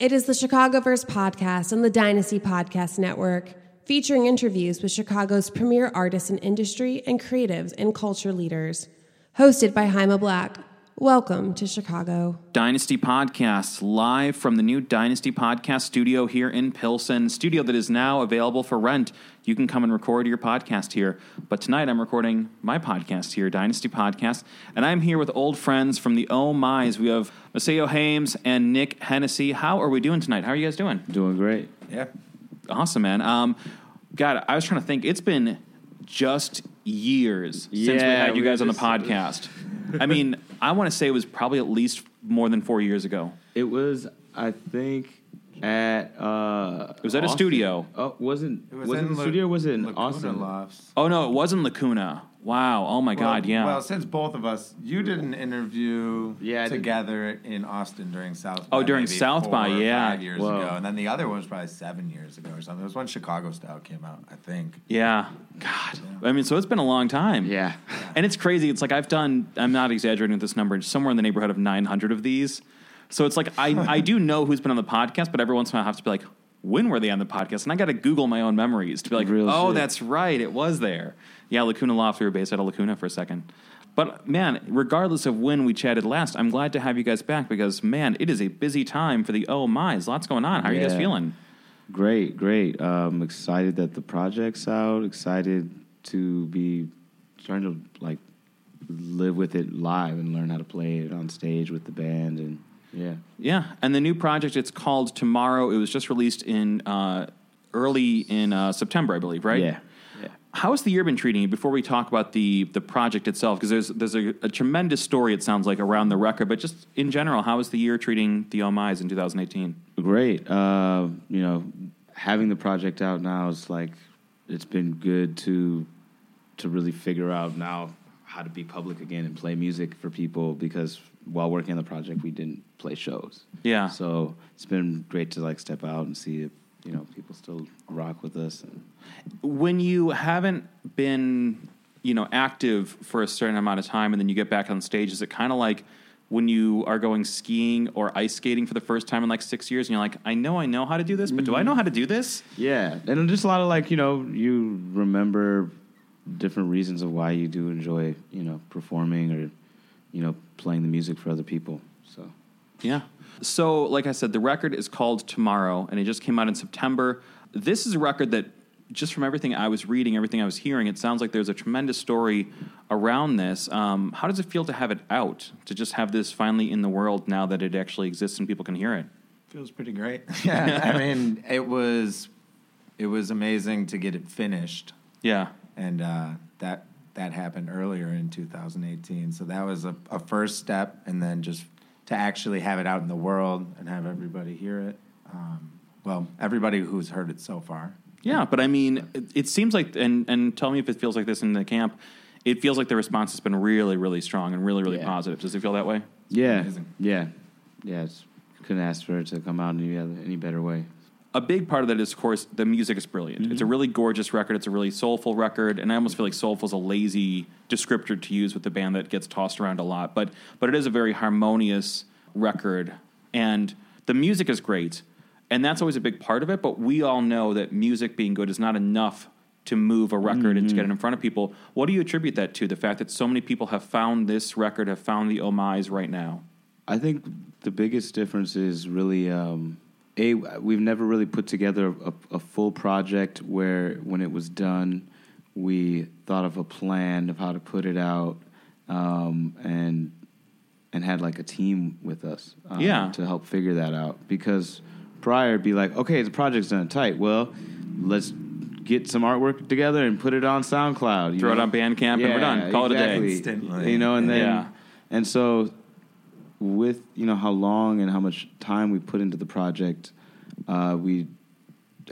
It is the Chicagoverse podcast on the Dynasty Podcast Network, featuring interviews with Chicago's premier artists in industry and creatives and culture leaders. Hosted by Jaime Black. Welcome to Chicago. Dynasty Podcasts live from the new Dynasty Podcast studio here in Pilsen, studio that is now available for rent. You can come and record your podcast here. But tonight I'm recording my podcast here, Dynasty Podcast, and I'm here with old friends from the Oh My's. We have Maceo Haymes and Nick Hennessey. How are we doing tonight? How are you guys doing? Doing great. Yeah. Awesome, man. Um, God, I was trying to think. It's been just years since we had you we guys on the podcast. I mean, I want to say it was probably at least more than four years ago. It was, I think, at uh, It was at a Austin. studio. Oh, wasn't It was, was it in in the La- studio? or Was it in Lacuna Austin? Lofts. Oh no, it wasn't Lacuna. Wow. Oh my God. Well- Yeah. Well, since both of us, you did an interview Yeah, together in Austin during South. Oh, by oh, during maybe South four by, or yeah. five years Whoa. ago, and then the other one was probably seven years ago or something. It was when Chicago Style came out, I think. yeah. God. I mean, so it's been a long time. Yeah. And it's crazy. It's like I've done. I'm not exaggerating with this number. Somewhere in the neighborhood of 900 of these. So it's like I I do know who's been on the podcast, but every once in a while I have to be like, when were they on the podcast? And I got to Google my own memories to be like, Real oh, shit. that's right, it was there. Yeah, Lacuna Loft. We were based out of Lacuna for a second. But man, regardless of when we chatted last, I'm glad to have you guys back because man, it is a busy time for the Oh My's. Lots going on. How are you guys feeling? Great, great. Um, excited that the project's out. Excited to be trying to like live with it live and learn how to play it on stage with the band and yeah. Yeah, and the new project it's called Tomorrow. It was just released in uh, early in uh, September, I believe, right? Yeah. Yeah. How has the year been treating you? Before we talk about the the project itself, because there's there's a, a tremendous story. It sounds like around the record, but just in general, how is the year treating the O'My's in 2018? Great. Uh, you know, having the project out now is like it's been good to to really figure out now how to be public again and play music for people because while working on the project we didn't play shows. Yeah. So it's been great to like step out and see if you know people still rock with us. And, When you haven't been, you know, active for a certain amount of time, and then you get back on stage, is it kind of like? When you are going skiing or ice skating for the first time in like six years, and you're like, I know I know how to do this, but do I mm-hmm. know how to do this? yeah, and just a lot of like you know you remember different reasons of why you do enjoy you know performing or you know playing the music for other people. So. Yeah. So, like I said, the record is called Tomorrow, and it just came out in September. This is a record that, just from everything I was reading, everything I was hearing, it sounds like there's a tremendous story around this. Um, how does it feel to have it out, to just have this finally in the world now that it actually exists and people can hear it? Feels pretty great. Yeah, I mean, it was it was amazing to get it finished, Yeah. and uh, that that happened earlier in 2018. So that was a, a first step, and then just to actually have it out in the world and have everybody hear it. Um, well, everybody who's heard it so far. Yeah, but I mean, it, it seems like, and, and tell me if it feels like this in the camp, it feels like the response has been really, really strong and really, really Yeah. positive. Does it feel that way? Yeah, yeah, yeah. It's, couldn't ask for it to come out any other, any better way. A big part of that is, of course, the music is brilliant. It's a really gorgeous record. It's a really soulful record, and I almost feel like soulful is a lazy descriptor to use with the band that gets tossed around a lot. But but it is a very harmonious record, and the music is great, and that's always a big part of it. But we all know that music being good is not enough to move a record and to get it in front of people. What do you attribute that to? The fact that so many people have found this record, have found the O'My's right now. I think the biggest difference is really um, a we've never really put together a, a full project where when it was done, we thought of a plan of how to put it out, um, and and had like a team with us, um, Yeah. to help figure that out. Because prior, it'd be like, okay, the project's done tight. Well, let's get some artwork together and put it on SoundCloud. you Throw it on Bandcamp and we're done. Call it a day. Instantly. You know, and then Yeah. and so with you know how long and how much time we put into the project, uh, we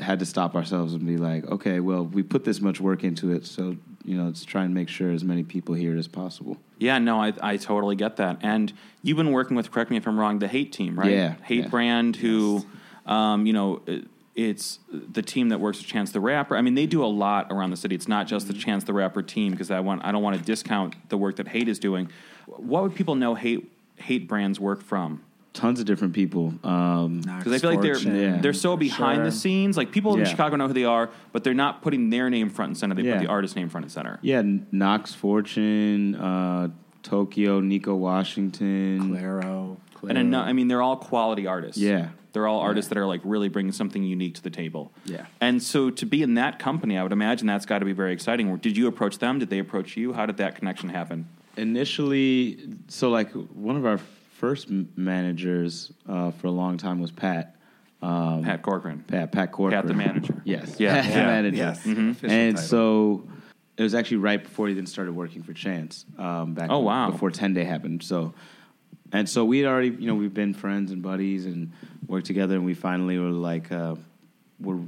had to stop ourselves and be like, okay, well, we put this much work into it, so you know, let's try and make sure as many people hear it as possible. Yeah, no, I, I totally get that. And you've been working with, correct me if I'm wrong, the Haight team, right? Yeah, Haight yeah. brand, who, um, you know, it- it's the team that works with Chance the Rapper. I mean, they do a lot around the city. It's not just the Chance the Rapper team because I want I don't want to discount the work that Haight is doing. What would people know Haight Haight brands work from? tons of different people. Um, Because I feel like they're Yeah. they're so behind sure. the scenes. Like people in Chicago know who they are, but they're not putting their name front and center. They Yeah. put the artist name front and center. yeah, Knox Fortune, uh, Tokyo, Nico Washington. Claro. And I mean, they're all quality artists. Yeah. They're all artists that are like really bringing something unique to the table. Yeah. And so to be in that company, I would imagine that's got to be very exciting. Did you approach them? Did they approach you? How did that connection happen? Initially, so like one of our first managers uh, for a long time was Pat. Um, Pat Corcoran. Pat, Pat Corcoran. Pat the manager. Yes. Yeah, Pat the yeah. manager. Yes. Mm-hmm. And title. so it was actually right before he then started working for Chance. Um, back Oh, wow. before Ten Day happened. So, and so we had already, you know, we've been friends and buddies and worked together, and we finally were like, uh, we're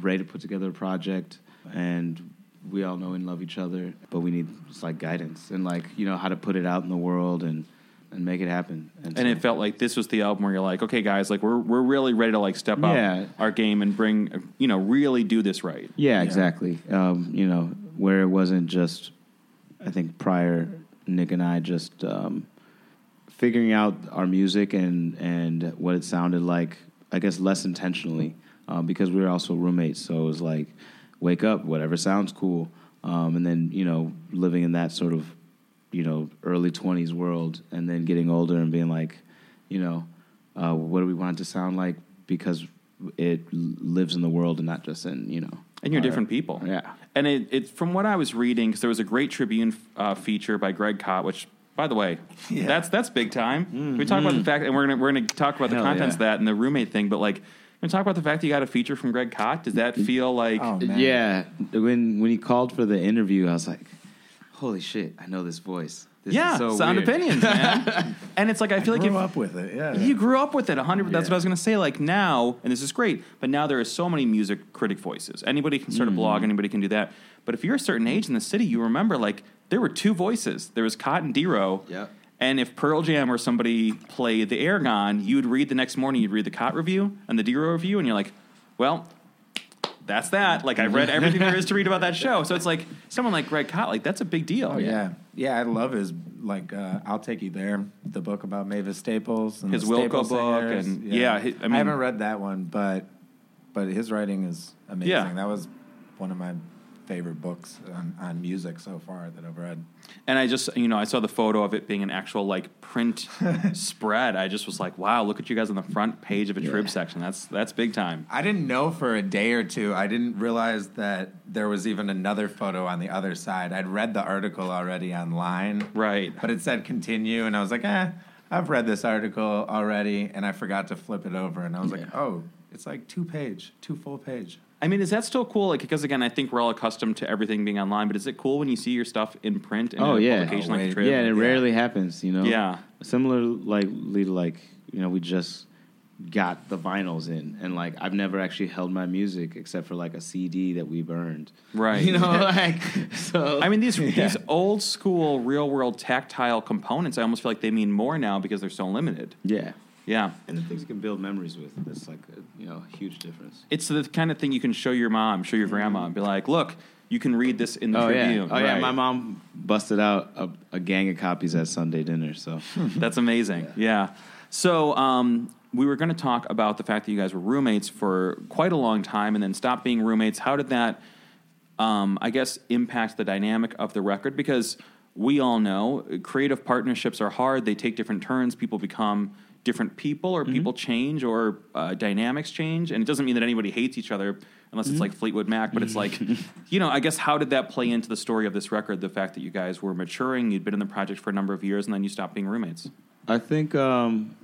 ready to put together a project, and we all know and love each other, but we need just like guidance and like you know how to put it out in the world and and make it happen. And so- it felt like this was the album where you're like, okay, guys, like we're we're really ready to like step Yeah. up our game and bring, you know, really do this right. Yeah, Yeah. exactly. Um, you know, where it wasn't just, I think prior Nick and I just um, figuring out our music and and what it sounded like. I guess less intentionally um, because we were also roommates. So it was like, wake up, whatever sounds cool, um, and then you know living in that sort of, you know, early twenties world, and then getting older and being like, you know, uh, what do we want it to sound like because it lives in the world and not just in you know And you're our- different people. yeah And it, it from what I was reading, because there was a great Tribune uh, feature by Greg Kot, which, by the way, Yeah. that's that's big time. We talk about the fact, and we're gonna we're gonna talk about the Mm-hmm. Hell contents yeah. of that and the roommate thing. But like, we talk about the fact that you got a feature from Greg Kot. Does that feel like? Oh, yeah when when he called for the interview i was like holy shit i know this voice this yeah, is so sound weird. opinions, man. and it's like I feel like you Grew if, up with it. Yeah. You grew up with it, 100. That's what I was going to say. Like now, and this is great, but now there are so many music critic voices. Anybody can start a Mm-hmm. blog, anybody can do that. But if you're a certain age in the city, you remember like there were two voices. There was Kot and Dero. Yep. And if Pearl Jam or somebody played the Aragon, you would read the next morning, you'd read the Kot review and the Dero review, and you're like, well, that's that. Like I read everything there is to read about that show. So it's like someone like Greg Kot, like that's a big deal. Oh yeah, yeah. I love his like. Uh, I'll take you there. The book about Mavis Staples and His Wilco Staples book singers. and- yeah, he- I I, mean- haven't read that one, but but his writing is amazing. Yeah. That was one of my favorite books on, on music so far that I've read. And I just, you know, I saw the photo of it being an actual like print spread. I just was like, wow, look at you guys on the front page of a trib section. That's that's big time. I didn't know for a day or two. I didn't realize that there was even another photo on the other side. I'd read the article already online. Right. But it said continue, and I was like, eh, I've read this article already, and I forgot to flip it over. And I was like, oh, it's like two page, two full page. I mean, is that still cool? Like, because again, I think we're all accustomed to everything being online, but is it cool when you see your stuff in print oh, in Oh, a yeah. publication Oh, like the wait. Trib? yeah and it Yeah. rarely happens you know Yeah. similar like lead like you know we just got the vinyls in and like i've never actually held my music except for like a cd that we've earned Right. you know like so I mean, these these old school, real world tactile components, I almost feel like they mean more now because they're so limited. yeah Yeah. and the things you can build memories with that's like a you know huge difference It's the kind of thing you can show your mom, show your grandma, and be like, look, you can read this in the oh yeah Tribune. oh yeah my mom busted out a, a gang of copies at sunday dinner so That's amazing. Yeah. So um, we were going to talk about the fact that you guys were roommates for quite a long time and then stopped being roommates. How did that, um, I guess, impact the dynamic of the record? Because we all know creative partnerships are hard. They take different turns. People become different people, or people change, or uh, dynamics change. And it doesn't mean that anybody hates each other unless it's like Fleetwood Mac. But it's like, you know, I guess how did that play into the story of this record? The fact that you guys were maturing, you'd been in the project for a number of years, and then you stopped being roommates. I think um,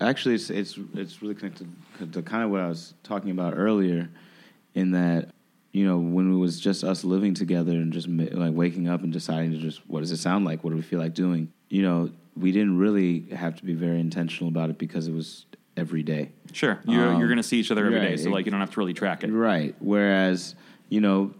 actually it's it's it's really connected to kind of what I was talking about earlier, in that you know when it was just us living together and just like waking up and deciding to just what does it sound like, what do we feel like doing, you know, we didn't really have to be very intentional about it because it was every day. Sure, you're Um, you're going to see each other every day, right. so like you don't have to really track it. Right. Whereas, you know,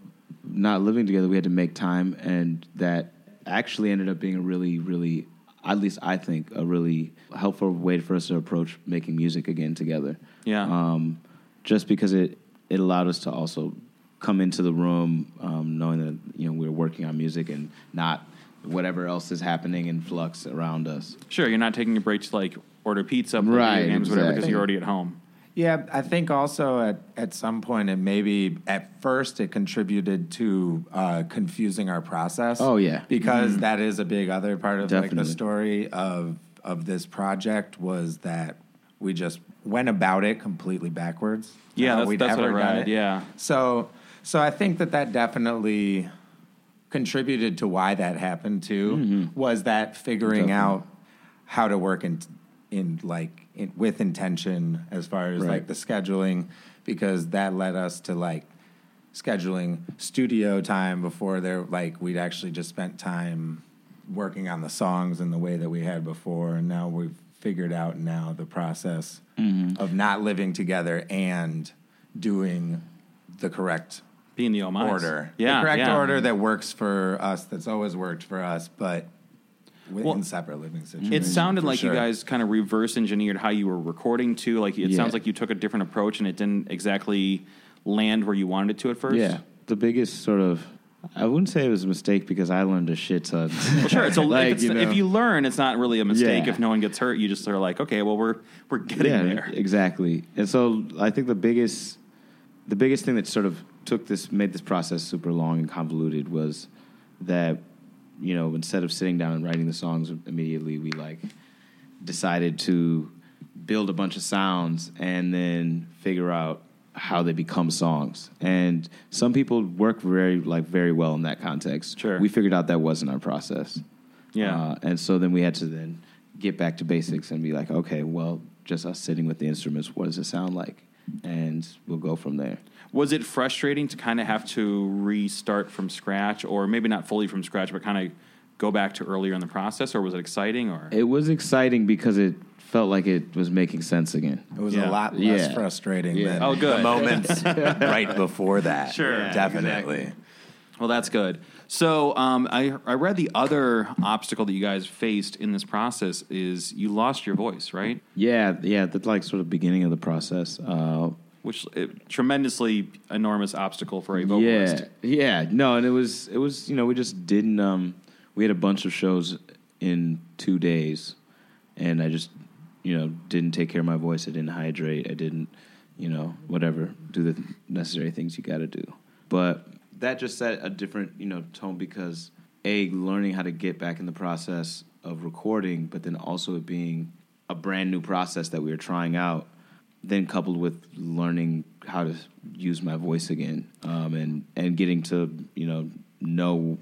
not living together, we had to make time, and that actually ended up being a really, really, at least I think, a really helpful way for us to approach making music again together. Yeah. Um, just because it it allowed us to also come into the room um, knowing that you know we were working on music and not whatever else is happening in flux around us. Sure, you're not taking a break to like order pizza, play Right, video games, whatever, because you're already at home. Yeah, I think also at, at some point it maybe at first it contributed to uh, confusing our process. Oh, yeah. because that is a big other part of like the story of of this project was that we just went about it completely backwards. Yeah, that's- we'd that's what I read, it. yeah. So so I think that that definitely contributed to why that happened too. Mm-hmm. Was that figuring Definitely. out how to work in in like in, with intention as far as Right. like the scheduling because that led us to like scheduling studio time before there like we'd actually just spent time working on the songs in the way that we had before and now we've figured out now the process mm-hmm. of not living together and doing the correct Being the homage. order. Yeah. the correct yeah. order that works for us. That's always worked for us, but within Well, separate living situations. It sounded for like you guys kind of reverse engineered how you were recording too. Like it Yeah. sounds like you took a different approach and it didn't exactly land where you wanted it to at first. Yeah, the biggest sort of. I wouldn't say it was a mistake because I learned a shit ton. Well, sure. It's a, Like, if, it's, you know. if you learn, it's not really a mistake. Yeah. If no one gets hurt, you just are like, okay, well, we're we're getting yeah, there. exactly. And so I think the biggest, the biggest thing that sort of took this, made this process super long and convoluted was that, you know, instead of sitting down and writing the songs immediately, we like decided to build a bunch of sounds and then figure out how they become songs. And some people work very like very well in that context. Sure. We figured out that wasn't our process. Yeah. Uh, and so then we had to then get back to basics and be like, okay, well, just us sitting with the instruments, what does it sound like? And we'll go from there. Was it frustrating to kind of have to restart from scratch, or maybe not fully from scratch, but kind of go back to earlier in the process, or was it exciting? Or It was exciting because it felt like it was making sense again. It was Yeah. a lot less Yeah. frustrating Yeah. than Oh, good. the moments right before that. Sure. Yeah, definitely. Well, that's good. So um, I I read the other obstacle that you guys faced in this process is you lost your voice, right? Yeah, yeah, the like sort of beginning of the process. Uh, Which uh, tremendously enormous obstacle for a vocalist. Yeah, yeah, no, and it was it was you know we just didn't. Um, we had a bunch of shows in two days, and I just you know didn't take care of my voice. I didn't hydrate. I didn't you know whatever do the necessary things you got to do. But that just set a different you know tone because a learning how to get back in the process of recording, but then also it being a brand new process that we were trying out then coupled with learning how to use my voice again um, and and getting to you know know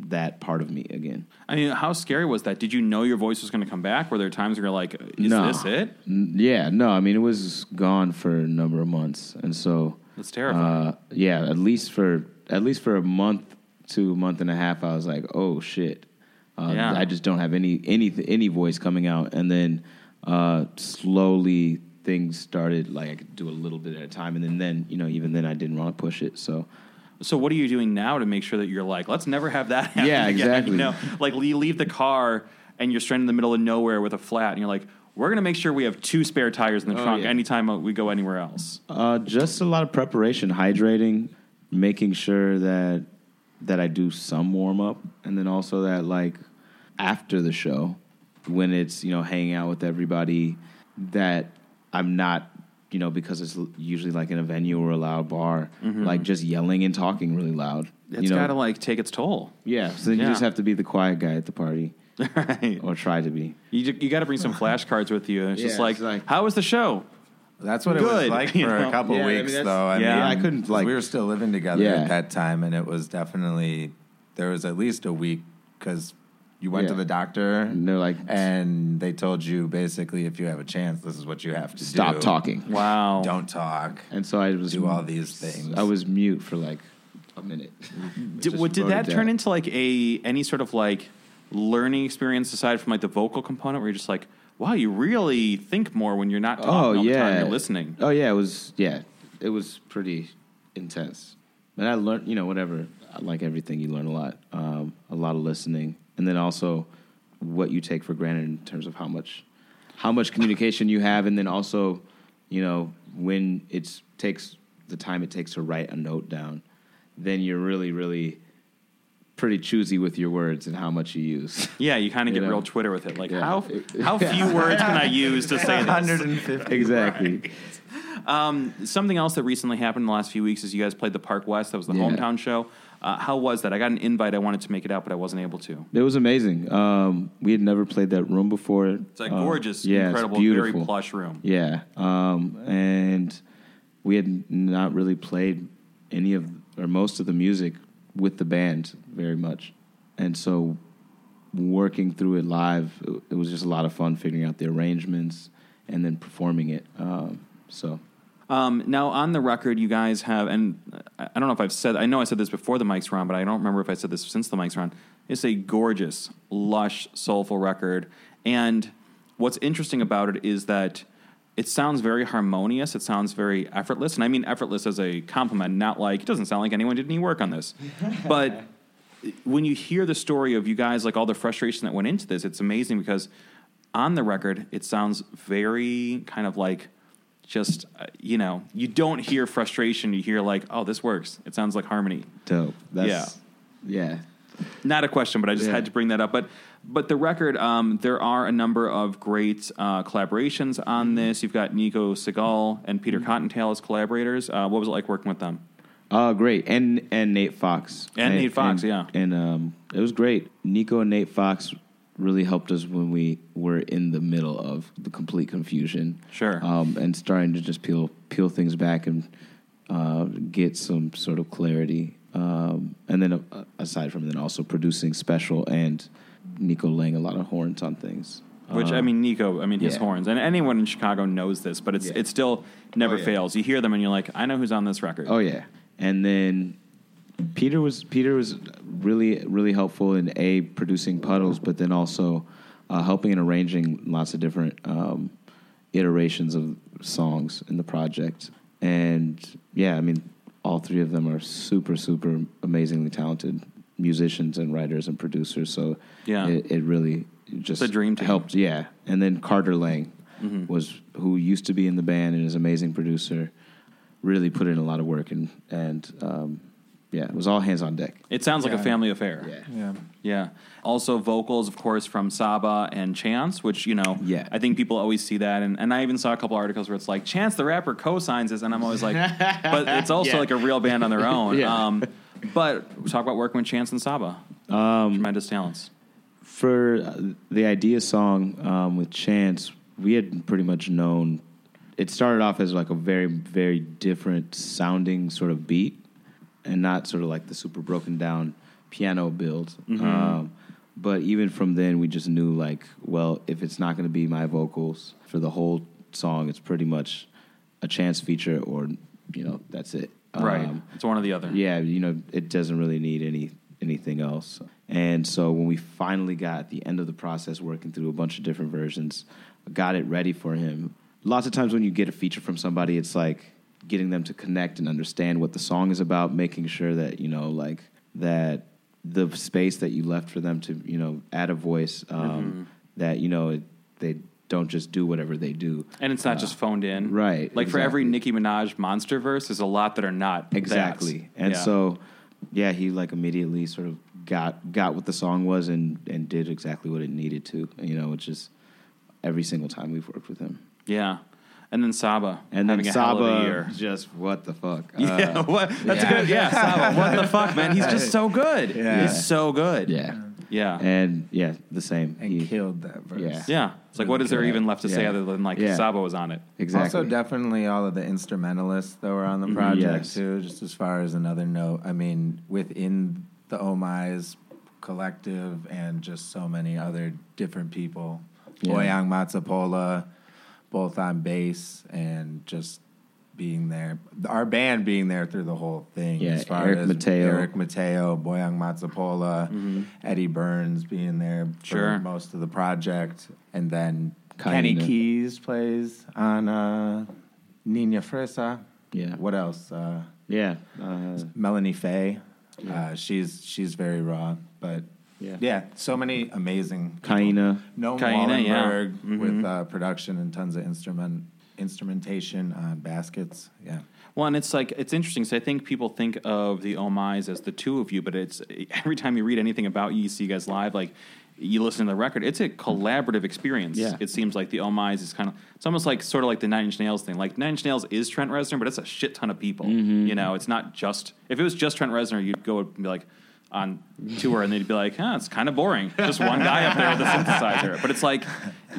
that part of me again. I mean, how scary was that? Did you know your voice was going to come back? Were there times where you're like, "Is No. this it?" N- Yeah, no, I mean it was gone for a number of months, and so That's terrifying. Uh, yeah, at least for at least for a month to a month and a half, I was like, oh shit, uh, Yeah. I just don't have any any any voice coming out, and then uh, slowly things started like I could do a little bit at a time, and then then you know even then I didn't want to push it, so. So what are you doing now to make sure that you're like, let's never have that happen Yeah, again? exactly. You know, like you leave the car and you're stranded in the middle of nowhere with a flat, and you're like, we're going to make sure we have two spare tires in the Oh, trunk yeah. anytime we go anywhere else. Uh, just a lot of preparation, hydrating, making sure that that I do some warm up, and then also that like after the show, when it's you know hanging out with everybody, that I'm not you know because it's usually like in a venue or a loud bar, like just yelling and talking really loud. It's you know, got to like take its toll. yeah. So then Yeah. you just have to be the quiet guy at the party, right. or try to be. You, ju- you got to bring some flashcards with you. It's just Yeah, like, it's like- how was the show? That's what it Good, was like for you know? a couple Yeah, I mean, weeks, that's- though. I yeah, mean, I couldn't, 'cause like- we were still living together Yeah. at that time, and it was definitely there was at least a week because you went to Yeah. the doctor And they're like, and they told you basically if you have a chance, this is what you have to stop do. talking. Wow. Don't talk. And so I was Do all these things. I was mute for like a minute. Did, Just what, did wrote that turn down. into like a any sort of like learning experience aside from like the vocal component where you're just like, wow, you really think more when you're not talking Oh all the time, yeah, you're listening. Oh yeah, it was yeah, it was pretty intense. But I learned, you know, whatever. I Like everything, you learn a lot. Um, a lot of listening, and then also what you take for granted in terms of how much how much communication you have, and then also, you know, when it takes the time it takes to write a note down, then you're really, really pretty choosy with your words and how much you use. Yeah, you kind of get know? real Twitter with it. Like Yeah. how how few words can I use to say this? 150. exactly. Um, something else that recently happened in the last few weeks is you guys played the Park West. That was the Yeah. hometown show. Uh, how was that? I got an invite. I wanted to make it out, but I wasn't able to. It was amazing. Um, we had never played that room before. It's a gorgeous, yeah, incredible, beautiful. very plush room. Yeah, um, and we had not really played any of or most of the music with the band very much, and so working through it live, it, was just a lot of fun figuring out the arrangements and then performing it. Um, so Um, now on the record, you guys have, and I don't know if I've said, I know I said this before the mics on, but I don't remember if I said this since the mics on. It's a gorgeous, lush, soulful record, and what's interesting about it is that it sounds very harmonious. It sounds very effortless, and I mean effortless as a compliment, not like it doesn't sound like anyone did any work on this, but when you hear the story of you guys, like all the frustration that went into this, it's amazing because on the record, it sounds very kind of like just, uh, you know, you don't hear frustration. You hear like, oh, this works. It sounds like harmony. dope. That's, yeah. Not a question, but I just Yeah. had to bring that up. But but the record, um, there are a number of great uh, collaborations on this. You've got Nico Segal and Peter Cottontale as collaborators. Uh, what was it like working with them? Oh, great. And and Nate Fox. And Nate Fox, and- yeah. And um, it was great. Nico and Nate Fox really helped us when we were in the middle of the complete confusion. Sure. Um, and starting to just peel peel things back and uh, get some sort of clarity. Um, and then uh, aside from that, also producing special and Nico laying a lot of horns on things. Which I Um, mean, Nico. I mean, his yeah. horns, and anyone in Chicago knows this, but it's Yeah. it still never Oh, yeah. fails. You hear them, and you're like, I know who's on this record. Oh yeah, and then Peter was Peter was really really helpful in a producing puddles, but then also uh, helping and arranging lots of different um, iterations of songs in the project. And yeah, I mean, all three of them are super super amazingly talented musicians and writers and producers. So Yeah. it, it really just a dream team. helped. Yeah, and then Carter Lang Mhm. was who used to be in the band and is an amazing producer. Really put in a lot of work and and um, yeah, it was all hands on deck. It sounds like a family affair. Yeah. Yeah. Also, vocals, of course, from Saba and Chance, which, you know, Yeah. I think people always see that. And, and I even saw a couple articles where it's like, Chance the rapper co signs this. And I'm always like, but it's also Yeah. like a real band on their own. Yeah. Um, but we talk about working with Chance and Saba. Um, Tremendous talents. for uh, the idea song um, with Chance, we had pretty much known. It started off as like a very, very different sounding sort of beat, and not sort of like the super broken down piano build. Um, but even from then, we just knew like, well, if it's not going to be my vocals for the whole song, it's pretty much a Chance feature, or you know, that's it. right. Um, It's one or the other. yeah, you know, it doesn't really need any anything else. And so when we finally got at the end of the process, working through a bunch of different versions, got it ready for him. Lots of times when you get a feature from somebody, it's like getting them to connect and understand what the song is about, making sure that you know, like that the space that you left for them to, you know, add a voice, um, that you know, it, they don't just do whatever they do. And it's not just phoned in. Uh, right, Like for every exactly. Nicki Minaj monster verse, there's a lot that are not. that. Exactly. And Yeah. so yeah, he like immediately sort of got got what the song was and and did exactly what it needed to, you know, which is every single time we've worked with him. Yeah. And then Saba. And then having a hell of a Saba just what the fuck. Yeah, Uh, what? That's yeah. a good. Yeah, Saba. What the fuck, man? He's just so good. Yeah. He's so good. yeah. yeah, And yeah, the same. And He- killed that verse. Yeah. yeah. It's like, what is there Yeah. even left to say other than like Yeah. Saba was on it? exactly. Also, definitely all of the instrumentalists that were on the Mhm. project Yes. too. Just as far as another note, I mean, within the O'My's collective and just so many other different people, Yeah. Boyang Matsapola, both on bass and just being there. Our band being there through the whole thing. Yeah, as far Eric as Mateo. Eric Mateo, Boyang Matsapola, Mhm. Eddie Burns being there for Sure. most of the project, and then Kenny Kaina. Keys plays on uh, Nina Fresa. yeah. What else? Uh, Yeah. Uh, Melanie Faye. Yeah. Uh, she's she's very raw, but yeah. yeah, so many amazing. Kaina. No Kaina, yeah. Wallenberg Mhm. with uh, production and tons of instrument instrumentation on baskets. Yeah. Well, and it's like it's interesting. So I think people think of the Oh My's as the two of you, but it's every time you read anything about you, you see you guys live, like you listen to the record. It's a collaborative experience. Yeah. It seems like the Oh My's is kind of it's almost like sort of like the Nine Inch Nails thing. Like Nine Inch Nails is Trent Reznor, but it's a shit ton of people. You know, it's not just if it was just Trent Reznor, you'd go and be like on tour and they'd be like, huh, it's kind of boring. Just one guy up there with a synthesizer. But it's like,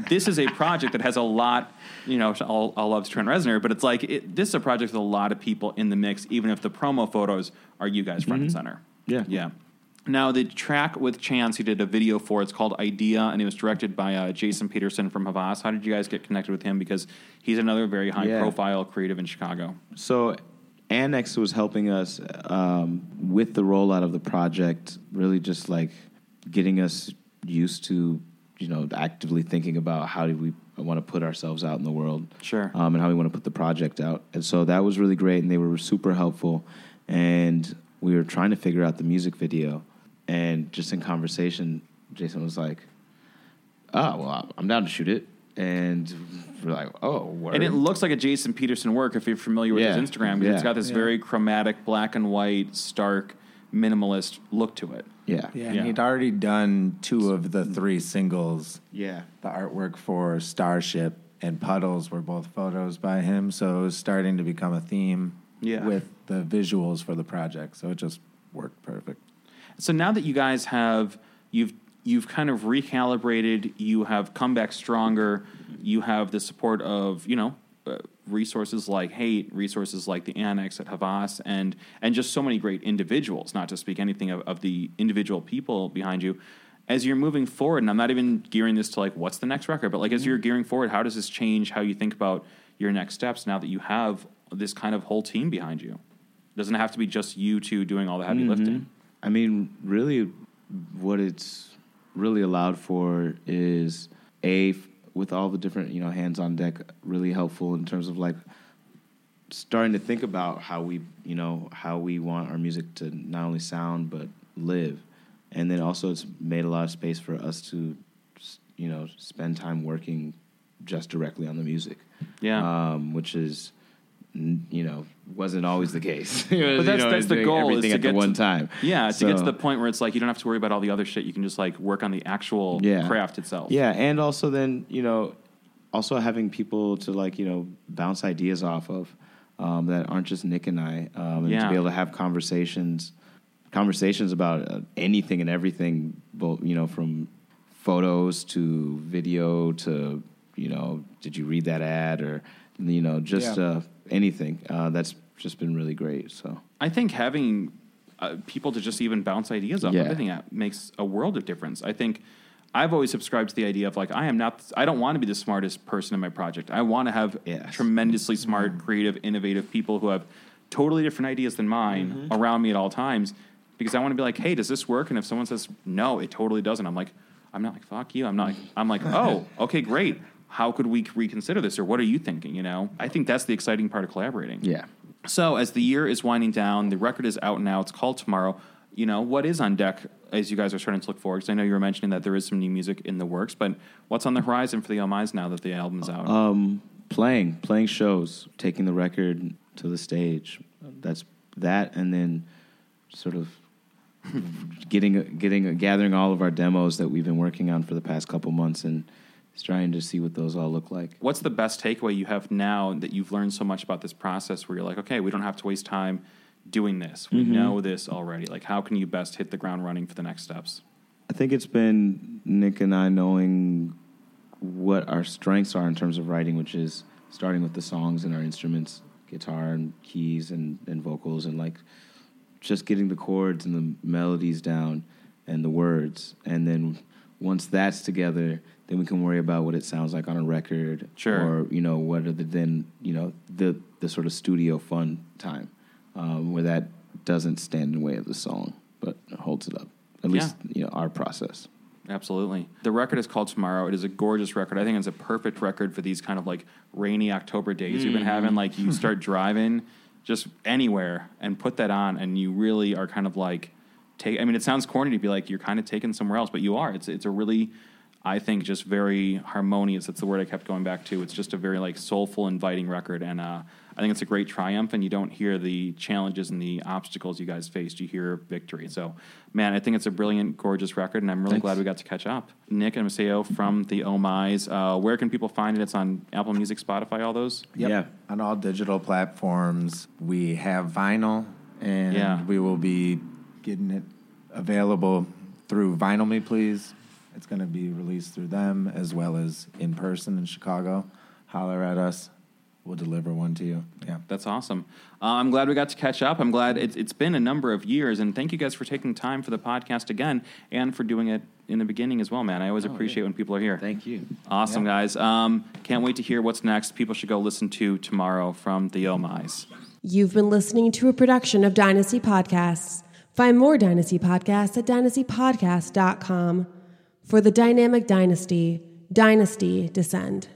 this is a project that has a lot, you know, all, all loves Trent Reznor, but it's like, it, this is a project with a lot of people in the mix, even if the promo photos are you guys front and center. Yeah. Yeah. Now, the track with Chance, he did a video for, it's called Idea, and it was directed by uh, Jason Peterson from Havas. How did you guys get connected with him? Because he's another very high Yeah. profile creative in Chicago. So, Annex was helping us um, with the rollout of the project, really just like getting us used to, you know, actively thinking about how do we want to put ourselves out in the world. Sure. Um, and how we want to put the project out. And so that was really great, and they were super helpful. And we were trying to figure out the music video. And just in conversation, Jason was like, oh, well, I'm down to shoot it. And we're like, oh, word. And it looks like a Jason Peterson work if you're familiar with Yeah. his Instagram. Because It's Yeah. got this very chromatic, black and white, stark, minimalist look to it. yeah. Yeah, Yeah. and he'd already done two of the mm. three singles. Yeah. The artwork for Starship and Puddles were both photos by him, so it was starting to become a theme Yeah. with the visuals for the project. So it just worked perfect. So now that you guys have you've you've kind of recalibrated, you have come back stronger, you have the support of you know uh, resources like Haight, resources like the Annex at Havas, and and just so many great individuals. Not to speak anything of, of the individual people behind you. As you're moving forward, and I'm not even gearing this to like what's the next record, but like as you're gearing forward, how does this change how you think about your next steps now that you have this kind of whole team behind you? Doesn't have to be just you two doing all the heavy lifting. I mean, really, what it's really allowed for is a with all the different you know hands on deck, really helpful in terms of like starting to think about how we you know how we want our music to not only sound but live, and then also it's made a lot of space for us to you know spend time working just directly on the music, Yeah. um, which is you know wasn't always the case. but that's, that's the goal is to at get the one to, time. Yeah, to get to the point where it's like you don't have to worry about all the other shit. You can just like work on the actual Yeah. craft itself. Yeah, and also then you know, also having people to like you know bounce ideas off of um, that aren't just Nick and I, um, and Yeah. to be able to have conversations, conversations about uh, anything and everything, both you know from photos to video to you know, did you read that ad or you know just Yeah. uh, anything. Uh, that's just been really great. So I think having uh, people to just even bounce ideas off Yeah. everything at makes a world of difference. I think I've always subscribed to the idea of like I am not I don't want to be the smartest person in my project. I want to have Yes. tremendously smart, creative, innovative people who have totally different ideas than mine Mm-hmm. around me at all times because I want to be like, "Hey, does this work?" And if someone says, "No, it totally doesn't." I'm like, I'm not like, "Fuck you." I'm not like, I'm like, "Oh, okay, great. How could we reconsider this or what are you thinking, you know?" I think that's the exciting part of collaborating. yeah. So as the year is winding down, the record is out now. It's called Tomorrow. You know what is on deck as you guys are starting to look forward? Because I know you were mentioning that there is some new music in the works, but what's on the horizon for the O'My's now that the album's out? Um, playing, playing shows, taking the record to the stage. That's that, and then sort of getting, getting, gathering all of our demos that we've been working on for the past couple months, and trying to see what those all look like. what's the best takeaway you have now that you've learned so much about this process? Where you're like, okay, we don't have to waste time doing this. We mm-hmm. know this already. Like, how can you best hit the ground running for the next steps? I think it's been Nick and I knowing what our strengths are in terms of writing, which is starting with the songs and our instruments, guitar and keys and, and vocals, and like just getting the chords and the melodies down and the words. And then once that's together, then we can worry about what it sounds like on a record. Sure. Or, you know, what are the then, you know, the, the sort of studio fun time um, where that doesn't stand in the way of the song, but holds it up. At Yeah. least, you know, our process. Absolutely. The record is called Tomorrow. It is a gorgeous record. I think it's a perfect record for these kind of like rainy October days you've been having. Like you start driving just anywhere and put that on, and you really are kind of like take. I mean, it sounds corny to be like you're kind of taken somewhere else, but you are. It's it's a really. I think just very harmonious. That's the word I kept going back to. It's just a very like soulful, inviting record, and uh, I think it's a great triumph. And you don't hear the challenges and the obstacles you guys faced. You hear victory. So, man, I think it's a brilliant, gorgeous record, and I'm really Thanks. glad we got to catch up. Nick and Maceo from the Oh My's. Uh, where can people find it? It's on Apple Music, Spotify, all those. Yep. Yeah. On all digital platforms, we have vinyl, and Yeah. we will be getting it available through Vinyl Me Please. It's going to be released through them as well as in person in Chicago. Holler at us. We'll deliver one to you. Yeah. That's awesome. Uh, I'm glad we got to catch up. I'm glad it's, it's been a number of years, and thank you guys for taking time for the podcast again and for doing it in the beginning as well, man. I always appreciate when people are here. Thank you. Awesome, Yeah. guys. Um, can't wait to hear what's next. People should go listen to tomorrow from the O'My's. You've been listening to a production of Dynasty Podcasts. Find more Dynasty Podcasts at dynastypodcast.com. For the dynamic dynasty, Dynasty Descend.